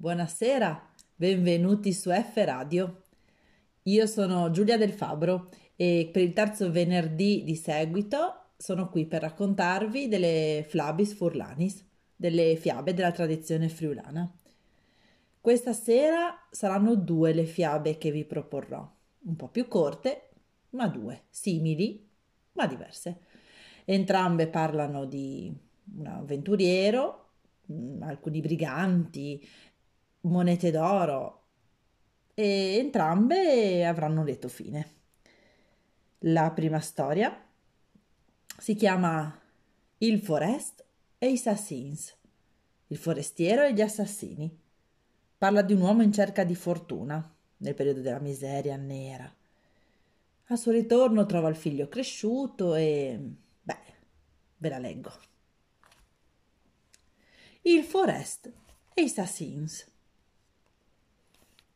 buonasera, benvenuti su F Radio. Io sono Giulia Del Fabro e per il terzo venerdì di seguito sono qui per raccontarvi delle Flabis Furlanis, delle fiabe della tradizione friulana. Questa sera saranno due le fiabe che vi proporrò, un po' più corte, ma due, simili, ma diverse. Entrambe parlano di un avventuriero, mm, alcuni briganti, monete d'oro e entrambe avranno un lieto fine. La prima storia si chiama Il Forest e i Assassins, il forestiero e gli assassini. Parla di un uomo in cerca di fortuna nel periodo della miseria nera. Al suo ritorno trova il figlio cresciuto e... beh, ve la leggo. Il Forest e i Assassins.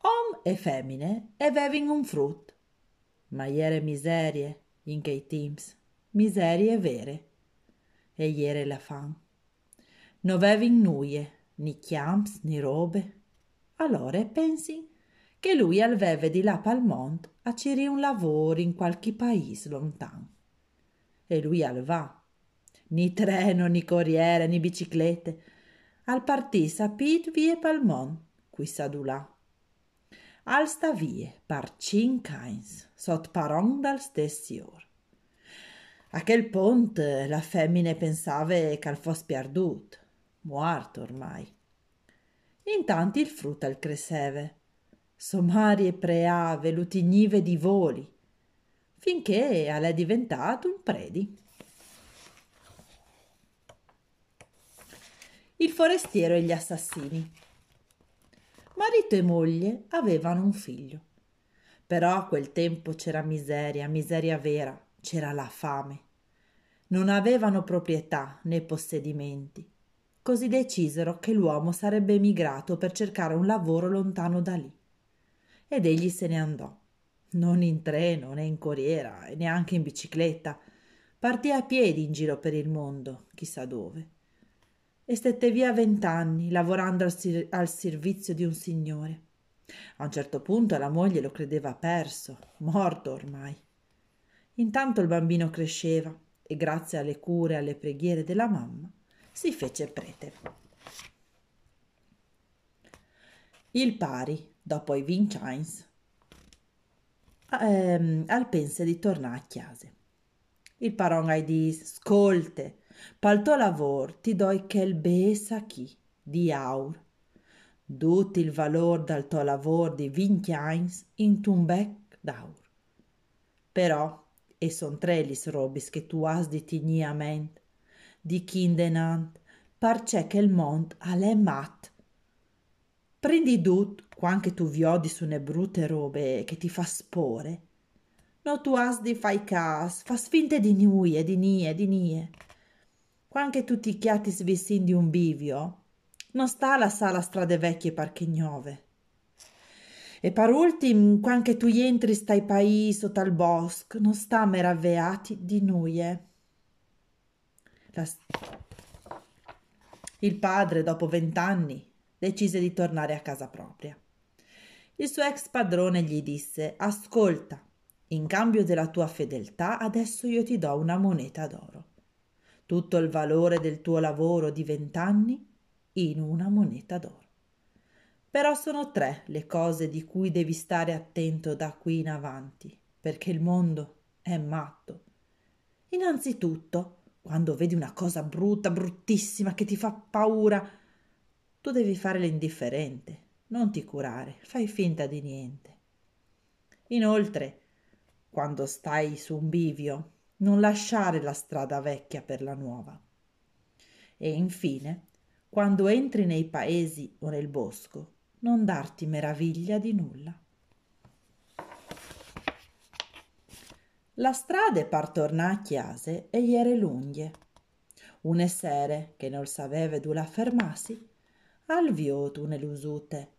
Om e femmine e vevin un frut, ma iere miserie in che teams, miserie vere, e iere la fan. No vevin nuie, ni chiams, ni robe. Allora pensi che lui alveve di là pal mont a ciri un lavoro in qualche paese lontan. E lui al va. Ni treno, ni corriere, ni biciclette. Al partì sapit vie pal mont, qui sadulà alsta vie par cinc anys, sot paron dal stessi or. A quel pont la femmine pensave che al fos perdut, muerto ormai. Intanto il frutto al cresceve, somari e preave, lutignive di voli, finché è diventato un predi. Il forestiero e gli assassini. Marito e moglie avevano un figlio. Però a quel tempo c'era miseria, miseria vera, c'era la fame. Non avevano proprietà né possedimenti. Così decisero che l'uomo sarebbe emigrato per cercare un lavoro lontano da lì. Ed egli se ne andò. Non in treno, né in corriera, e neanche in bicicletta. Partì a piedi in giro per il mondo, chissà dove e stette via vent'anni lavorando al, sir- al servizio di un signore. A un certo punto la moglie lo credeva perso, morto ormai. Intanto il bambino cresceva e grazie alle cure e alle preghiere della mamma si fece prete. Il pari, dopo i Vinchines, ehm, al pense di tornare a chiase. Il paron ai dis, scolte, Palto lavor ti doi quel besa chi di aur. Duti il valor dal tuo lavor di vinchiains in un bec d'aur. Però, e son trelis robis che tu has di tigniament, di kindenant, parce che il mont alle mat. Prendi dut, quanche tu viodi su ne brutte robe che ti fa spore. No tu has di fai cas, fa finte di nuie, di nie, di nie quanche tutti i chiati svissin di un bivio, non sta la sala strade vecchie parchignove. E par ultim, quanche tu entri stai país o tal bosc, non sta meraveati di nuie. La... Il padre, dopo vent'anni, decise di tornare a casa propria. Il suo ex padrone gli disse: Ascolta, in cambio della tua fedeltà, adesso io ti do una moneta d'oro tutto il valore del tuo lavoro di vent'anni in una moneta d'oro. Però sono tre le cose di cui devi stare attento da qui in avanti, perché il mondo è matto. Innanzitutto, quando vedi una cosa brutta, bruttissima, che ti fa paura, tu devi fare l'indifferente, non ti curare, fai finta di niente. Inoltre, quando stai su un bivio, non lasciare la strada vecchia per la nuova. E infine, quando entri nei paesi o nel bosco, non darti meraviglia di nulla. La strada partornà a chiase e iere lunghe. Une sere, che non sapeva dove la fermassi, al viotu nell'usute,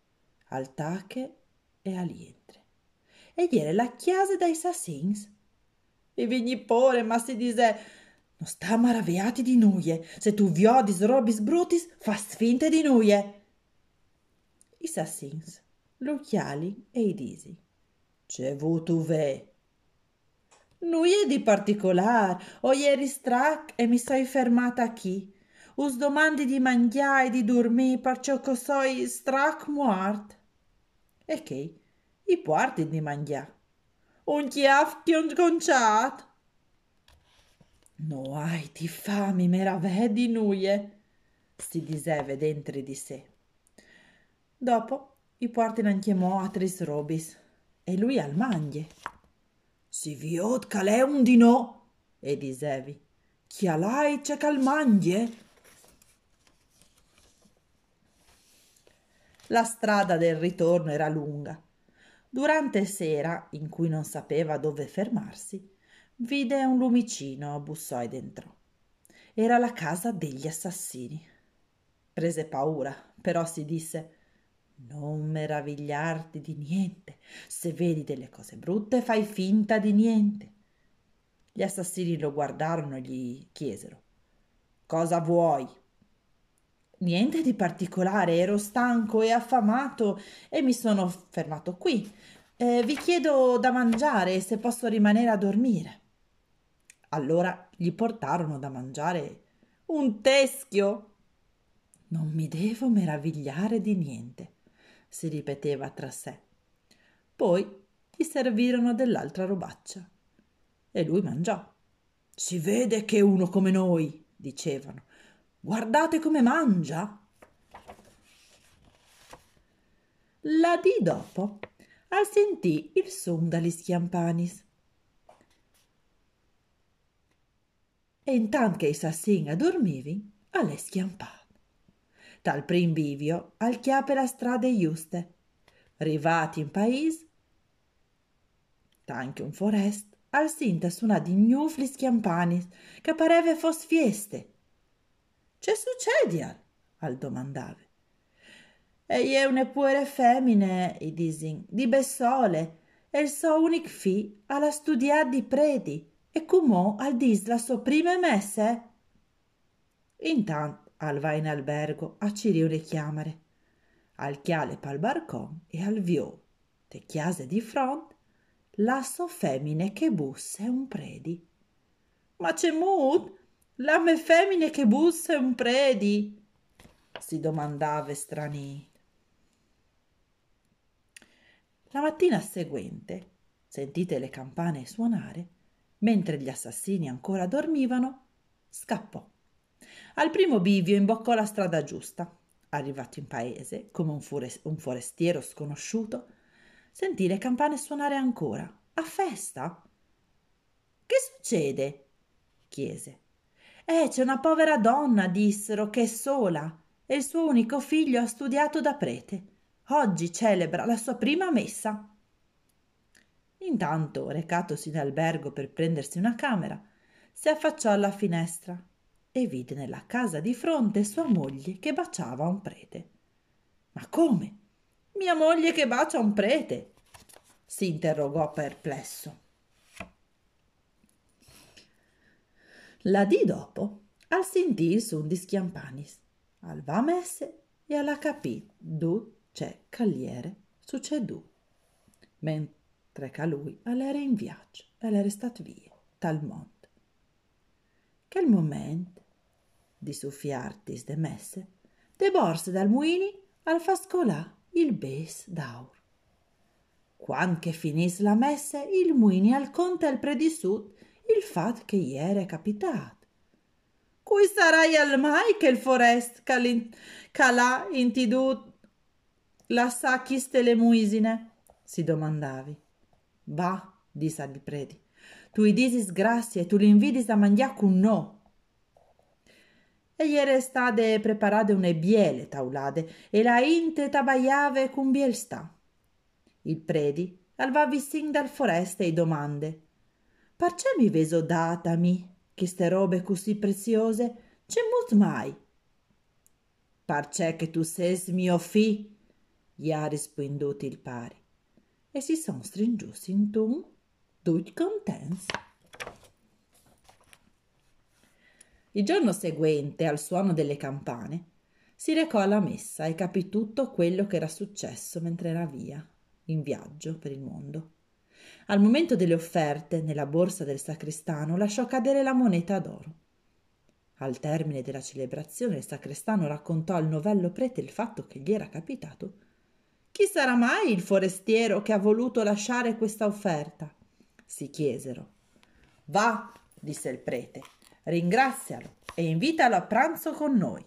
al tache e all'intre. E iere la chiase dai sassins e vigni pore, ma si dice non sta maravigliati di nuie, se tu viodis robis brutis, fa sfinte di nuie. i sassins, gli occhiali e i disi. C'è avuto ve. Nuie di particolare, ho ieri strac e mi sei fermata qui. Us domandi di mangiare e di dormire perciò che soi strac muart. E che? I porti di mangiare. Un chiaf ti un conciato. No hai ti fami meravedi nuie, si diseve dentro di sé. Dopo i portano chiamò a tris robis e lui al mangie. Si viot calè un di no, e disevi, chi alai c'è cal mangie? La strada del ritorno era lunga. Durante sera, in cui non sapeva dove fermarsi, Vide un lumicino, bussò ed entrò. Era la casa degli assassini. Prese paura, però si disse non meravigliarti di niente. Se vedi delle cose brutte, fai finta di niente. Gli assassini lo guardarono e gli chiesero Cosa vuoi? Niente di particolare, ero stanco e affamato e mi sono fermato qui. Eh, vi chiedo da mangiare se posso rimanere a dormire. Allora gli portarono da mangiare un teschio. Non mi devo meravigliare di niente, si ripeteva tra sé. Poi gli servirono dell'altra robaccia e lui mangiò. Si vede che uno come noi, dicevano. Guardate come mangia. La dì dopo, al sentì il son dagli schiampanis e intanto che i sassin addormivi, alle schiampate. Dal prim bivio al chiappe la strada giuste. Arrivati in paese, anche un forest, al sinta suona di gnufli schiampani che pareve fos fieste. C'è succede al? al domandave. E è puere femmine, i disin, di Bessole, e il suo unic fi alla studiare di predi, e comò al dis la sua prima messe? Intanto al va in albergo a cirio le chiamare, al chiale pal barcon e al vio, te chiase di front, la so femmine che busse un predi. Ma c'è mut? La me femmine che busse un predi? si domandava estranito. La mattina seguente, sentite le campane suonare, mentre gli assassini ancora dormivano, scappò. Al primo bivio imboccò la strada giusta. Arrivato in paese, come un, fure- un forestiero sconosciuto, sentì le campane suonare ancora. A festa? Che succede? chiese. Eh, c'è una povera donna, dissero, che è sola e il suo unico figlio ha studiato da prete. Oggi celebra la sua prima messa. Intanto, recatosi in albergo per prendersi una camera, si affacciò alla finestra e vide nella casa di fronte sua moglie che baciava un prete. Ma come? Mia moglie che bacia un prete? si interrogò perplesso. La dì dopo, al son di schiampanis, al va messe e alla capì du c'è cagliere succedù. Mentre tre che lui all'era in viaggio e l'era stato via dal mondo. Che il momento di soffiartis de messe, de borse dal muini al fascolà il bes d'aur. Quando che finis la messe, il muini al conte al predisut il fat che ieri è capitato. Cui sarai al mai che il forest calà intidut la sacchiste le muisine? si domandavi. Va, disse al predi, tu i disis grazie, tu l'invidis a mangiare con no. E ieri stade preparate une biele taulade e la inte tabaiave con biel sta. Il predi alvavi sin dal foreste e domande. Perché mi veso datami, che ste robe così preziose, c'è mut mai? Perché che tu ses mio fi, gli ha risponduto il pari e si son stringiuti in un tutti contenti. Il giorno seguente, al suono delle campane, si recò alla messa e capì tutto quello che era successo mentre era via, in viaggio per il mondo. Al momento delle offerte, nella borsa del sacrestano, lasciò cadere la moneta d'oro. Al termine della celebrazione, il sacrestano raccontò al novello prete il fatto che gli era capitato. Chi sarà mai il forestiero che ha voluto lasciare questa offerta? si chiesero. Va, disse il prete, ringrazialo e invitalo a pranzo con noi.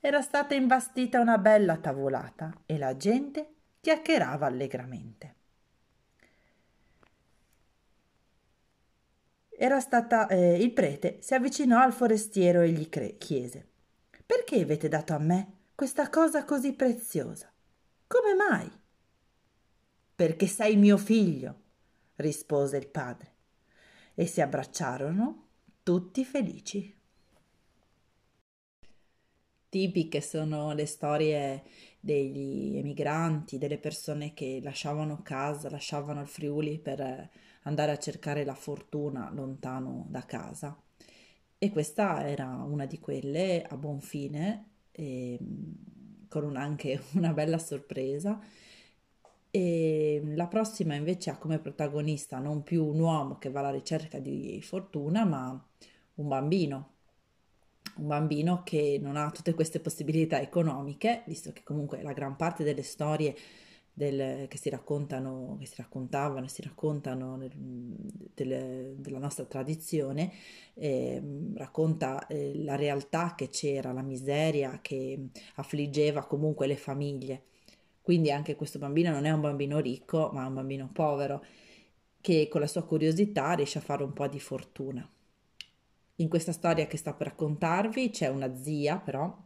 Era stata imbastita una bella tavolata e la gente chiacchierava allegramente. Era stata eh, il prete si avvicinò al forestiero e gli cre- chiese perché avete dato a me questa cosa così preziosa? Come mai? Perché sei mio figlio rispose il padre e si abbracciarono tutti felici. Tipiche sono le storie degli emigranti, delle persone che lasciavano casa, lasciavano il Friuli per andare a cercare la fortuna lontano da casa. E questa era una di quelle a buon fine, e, ehm, con un, anche una bella sorpresa. E la prossima invece ha come protagonista non più un uomo che va alla ricerca di fortuna, ma un bambino. Un bambino che non ha tutte queste possibilità economiche, visto che comunque la gran parte delle storie del, che si raccontano, che si raccontavano e si raccontano nel, del, della nostra tradizione, eh, racconta eh, la realtà che c'era, la miseria che affliggeva comunque le famiglie. Quindi anche questo bambino non è un bambino ricco, ma un bambino povero, che con la sua curiosità riesce a fare un po' di fortuna. In questa storia che sto per raccontarvi c'è una zia, però,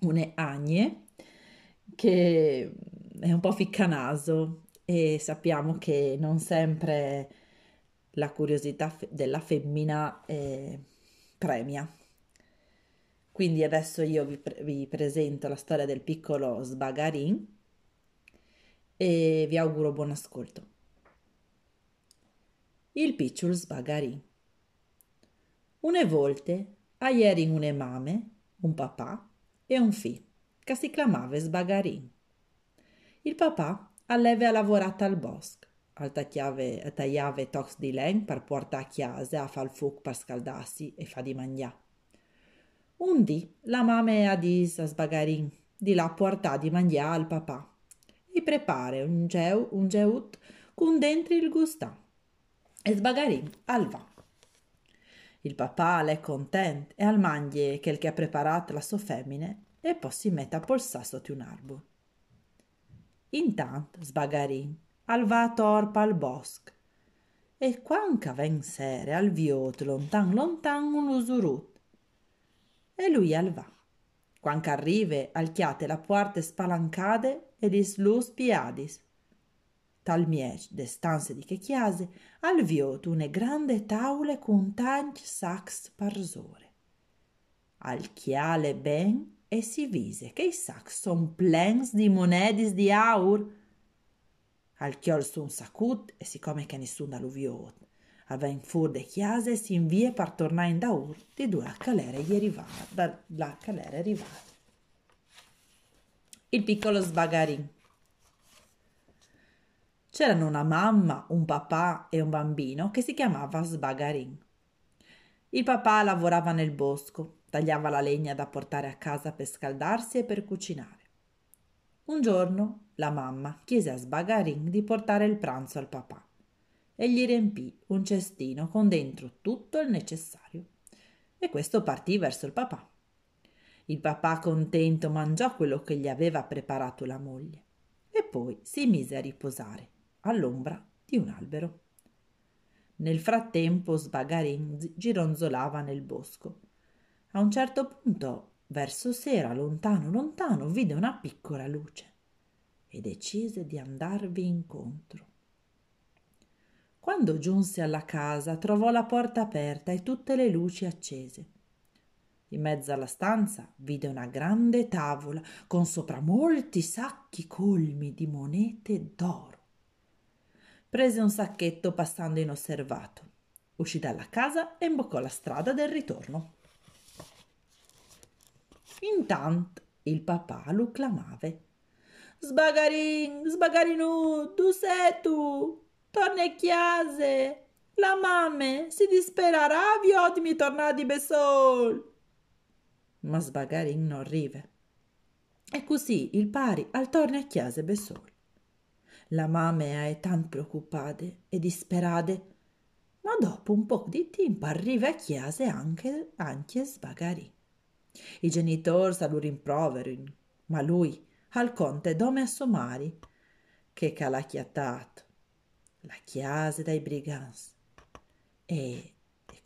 une Agne, che è un po' ficcanaso e sappiamo che non sempre la curiosità della femmina eh, premia. Quindi adesso io vi, pre- vi, presento la storia del piccolo Sbagarin e vi auguro buon ascolto. Il piccolo Sbagarin. Une volte a ieri une mame, un papà e un figlio che si chiamava Sbagarin. Il papà alleve a lavorata al bosco, al tagliave, tagliave tox di len per portare a chiesa a fare il fuoco per scaldarsi e fa di mangiare. Un dì la mamma ha dis a Sbagarin di là portare di mangiare al papà e prepare un, geu, un geut con dentro il gustà. E Sbagarin al va. Il papà l'è contento e al mangie quel che ha preparato la sua femmine e poi si mette a polsare sotto un arbore. Intanto Sbagarin al va torpa al bosco e quanca ven sere al viot lontan lontan un usurut. E lui al va. Quanca arrive al chiate la porte spalancade ed is lus piadis. Tal miec de stanze di che chiase al viot une grande taule con tanti sacs parzore. Al chiale ben e si vise che i sacs son plens di monedis di aur. Al chiol sun sacut e siccome che nessun alluviot. Aven fur de chiase si invie per tornare in daur di due a calere gli arrivare, da calere arrivare. Il piccolo sbagarin. C'erano una mamma, un papà e un bambino che si chiamava Sbagarin. Il papà lavorava nel bosco, tagliava la legna da portare a casa per scaldarsi e per cucinare. Un giorno la mamma chiese a Sbagarin di portare il pranzo al papà e gli riempì un cestino con dentro tutto il necessario. E questo partì verso il papà. Il papà contento mangiò quello che gli aveva preparato la moglie e poi si mise a riposare all'ombra di un albero. Nel frattempo Sbagarin gironzolava nel bosco a un certo punto, verso sera, lontano, lontano, vide una piccola luce e decise di andarvi incontro. Quando giunse alla casa trovò la porta aperta e tutte le luci accese. In mezzo alla stanza vide una grande tavola con sopra molti sacchi colmi di monete d'oro. Prese un sacchetto passando inosservato, uscì dalla casa e imboccò la strada del ritorno. Intanto il papà lo clamava. Sbagarin, sbagarinu, tu sei tu, torna a chiesa. La mamma si dispererà viotimi tornati besol. Ma Sbagarin non rive. E così il pari al torna a chiesa besol. La mamma è tanto preoccupata e disperata, ma dopo un po' di tempo arriva a chiesa anche, anche Sbagarin. I genitori lo rimproverano, ma lui al conte dome a somari che calacchiatato la chiesa dai briganti e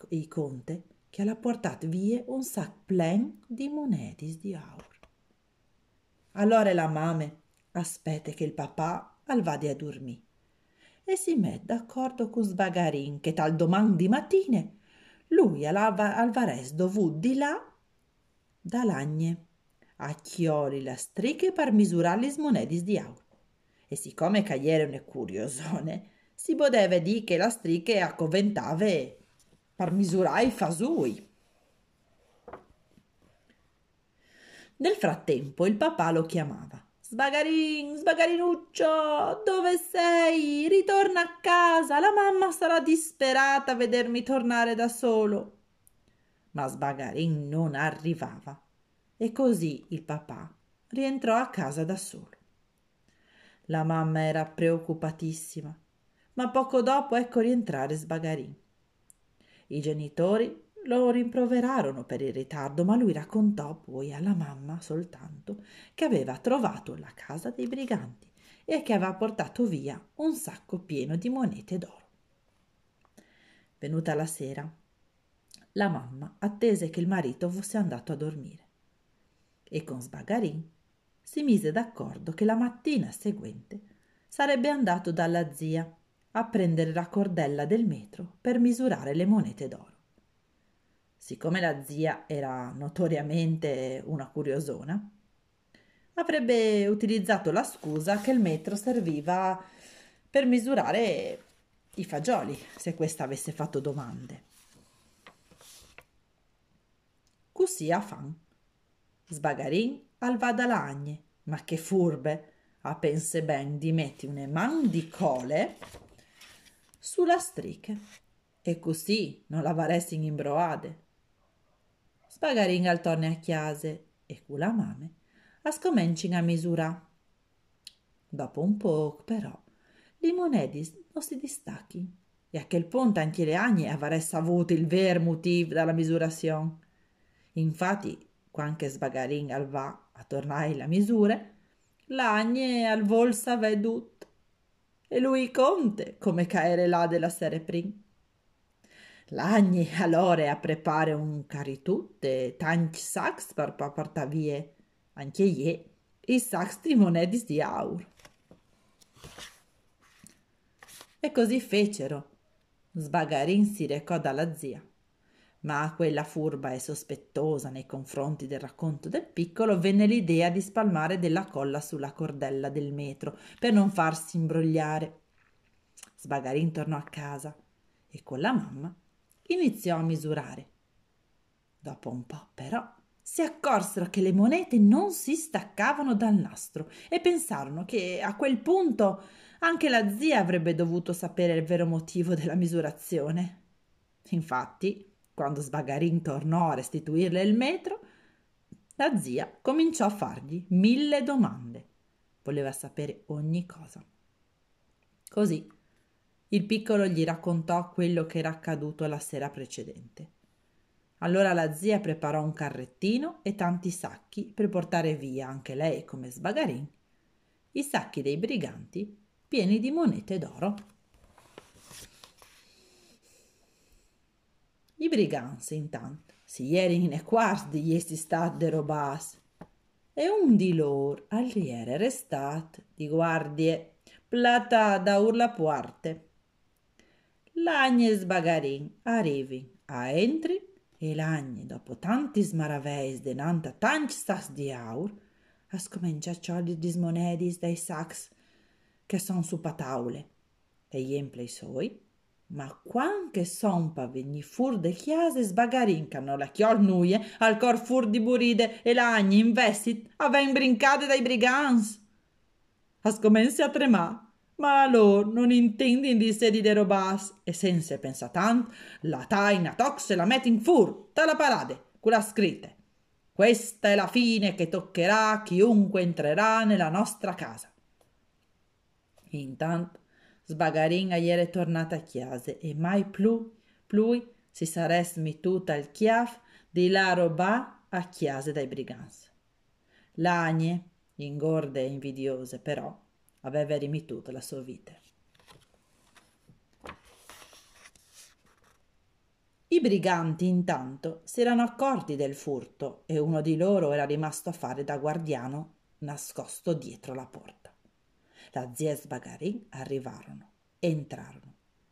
il conte che l'ha portato via un sac plen di monete di auro. Allora la mamma aspetta che il papà al vada a dormire e si mette d'accordo con Sbagarin che tal domani mattina lui al vares dovuto di là da lagne a chioli la stricche per misurare le monete di auro. E siccome cagliere un curiosone, si poteva dire che la stricche accoventava per misurare i fasui. Nel frattempo il papà lo chiamava. Sbagarin, sbagarinuccio, dove sei? Ritorna a casa, la mamma sarà disperata a vedermi tornare da solo. Ma Sbagarin non arrivava e così il papà rientrò a casa da solo. La mamma era preoccupatissima, ma poco dopo ecco rientrare Sbagarin. I genitori lo rimproverarono per il ritardo, ma lui raccontò poi alla mamma soltanto che aveva trovato la casa dei briganti e che aveva portato via un sacco pieno di monete d'oro. Venuta la sera, la mamma attese che il marito fosse andato a dormire e con Sbagarin si mise d'accordo che la mattina seguente sarebbe andato dalla zia a prendere la cordella del metro per misurare le monete d'oro. Siccome la zia era notoriamente una curiosona, avrebbe utilizzato la scusa che il metro serviva per misurare i fagioli, se questa avesse fatto domande. Così a fan Sbagarin al vadalagne, ma che furbe, a pense ben di metti une man di cole sulla striche e così non la varesti in imbroade. Sbagarin al torne a chiase e cu la mame a scomencin a misura. Dopo un po', però, li monedis non si distacchi e a quel punto anche le agne avresse avuto il ver motivo dalla misurazione. Infatti quanche Sbagarin al va a tornare la misura, l'agne al vol vedut. E lui conte come caere là della sere prim. L'agne allora a prepare un caritut e tanti sacs per portare via, anche ie, i sacs di monedis di aur. E così fecero. Sbagarin si recò dalla zia ma a quella furba e sospettosa nei confronti del racconto del piccolo venne l'idea di spalmare della colla sulla cordella del metro per non farsi imbrogliare. Sbagarin tornò a casa e con la mamma iniziò a misurare. Dopo un po', però, si accorsero che le monete non si staccavano dal nastro e pensarono che a quel punto anche la zia avrebbe dovuto sapere il vero motivo della misurazione. Infatti, quando Sbagarin tornò a restituirle il metro, la zia cominciò a fargli mille domande. Voleva sapere ogni cosa. Così il piccolo gli raccontò quello che era accaduto la sera precedente. Allora la zia preparò un carrettino e tanti sacchi per portare via, anche lei come Sbagarin, i sacchi dei briganti pieni di monete d'oro. I briganti, intanto, si erano e quarti di essi stati derobati e un di loro all'iere restat di guardie plata da urla puarte. L'agne sbagarin arrivi a entri e l'agne, dopo tanti smaraveis denanta tanti stas di aur, a scomincia a di dismonedis dai sacs che son su pataule. E gli emplei suoi Ma quanche son pa vegni fur de chiase sbagarincano la chiol nuie al cor fur di buride e l'agni investit aven brincate dai brigans. A scomense a tremà ma lor non intendin di se di derobas e sense pensa tant la taina toc se la met in fur ta la parade con la scritte questa è la fine che toccherà a chiunque entrerà nella nostra casa intanto Sbagarin ieri è tornata a chiase e mai più lui si sares mituta il chiaf di la roba a chiase dai brigans. L'agne, ingorde e invidiose però, aveva rimituto la sua vita. I briganti intanto si erano accorti del furto e uno di loro era rimasto a fare da guardiano nascosto dietro la porta. La zia e Sbagarin arrivarono, entrarono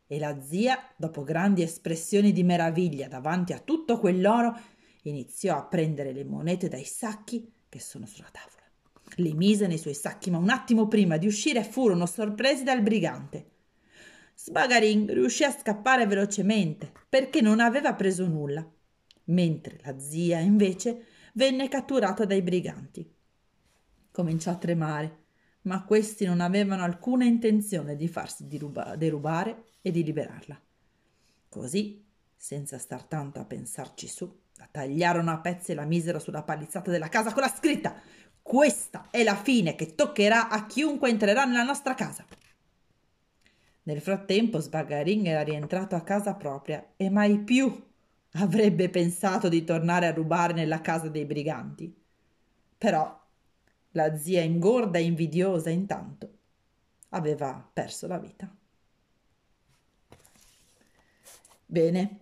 e la zia, dopo grandi espressioni di meraviglia davanti a tutto quell'oro, iniziò a prendere le monete dai sacchi che sono sulla tavola. Le mise nei suoi sacchi, ma un attimo prima di uscire furono sorpresi dal brigante. Sbagarin riuscì a scappare velocemente perché non aveva preso nulla, mentre la zia invece venne catturata dai briganti. Cominciò a tremare ma questi non avevano alcuna intenzione di farsi derubare e di liberarla. Così, senza star tanto a pensarci su, la tagliarono a pezzi e la misero sulla palizzata della casa con la scritta Questa è la fine che toccherà a chiunque entrerà nella nostra casa. Nel frattempo Sbagarin era rientrato a casa propria e mai più avrebbe pensato di tornare a rubare nella casa dei briganti. Però la zia ingorda e invidiosa intanto aveva perso la vita. Bene,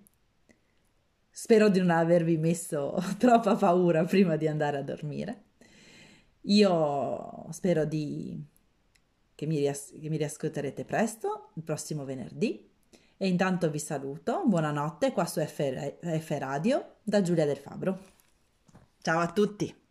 spero di non avervi messo troppa paura prima di andare a dormire. Io spero di... che, mi rias- che mi riascolterete presto, il prossimo venerdì. E intanto vi saluto, buonanotte qua su F, F Radio da Giulia del Fabro. Ciao a tutti!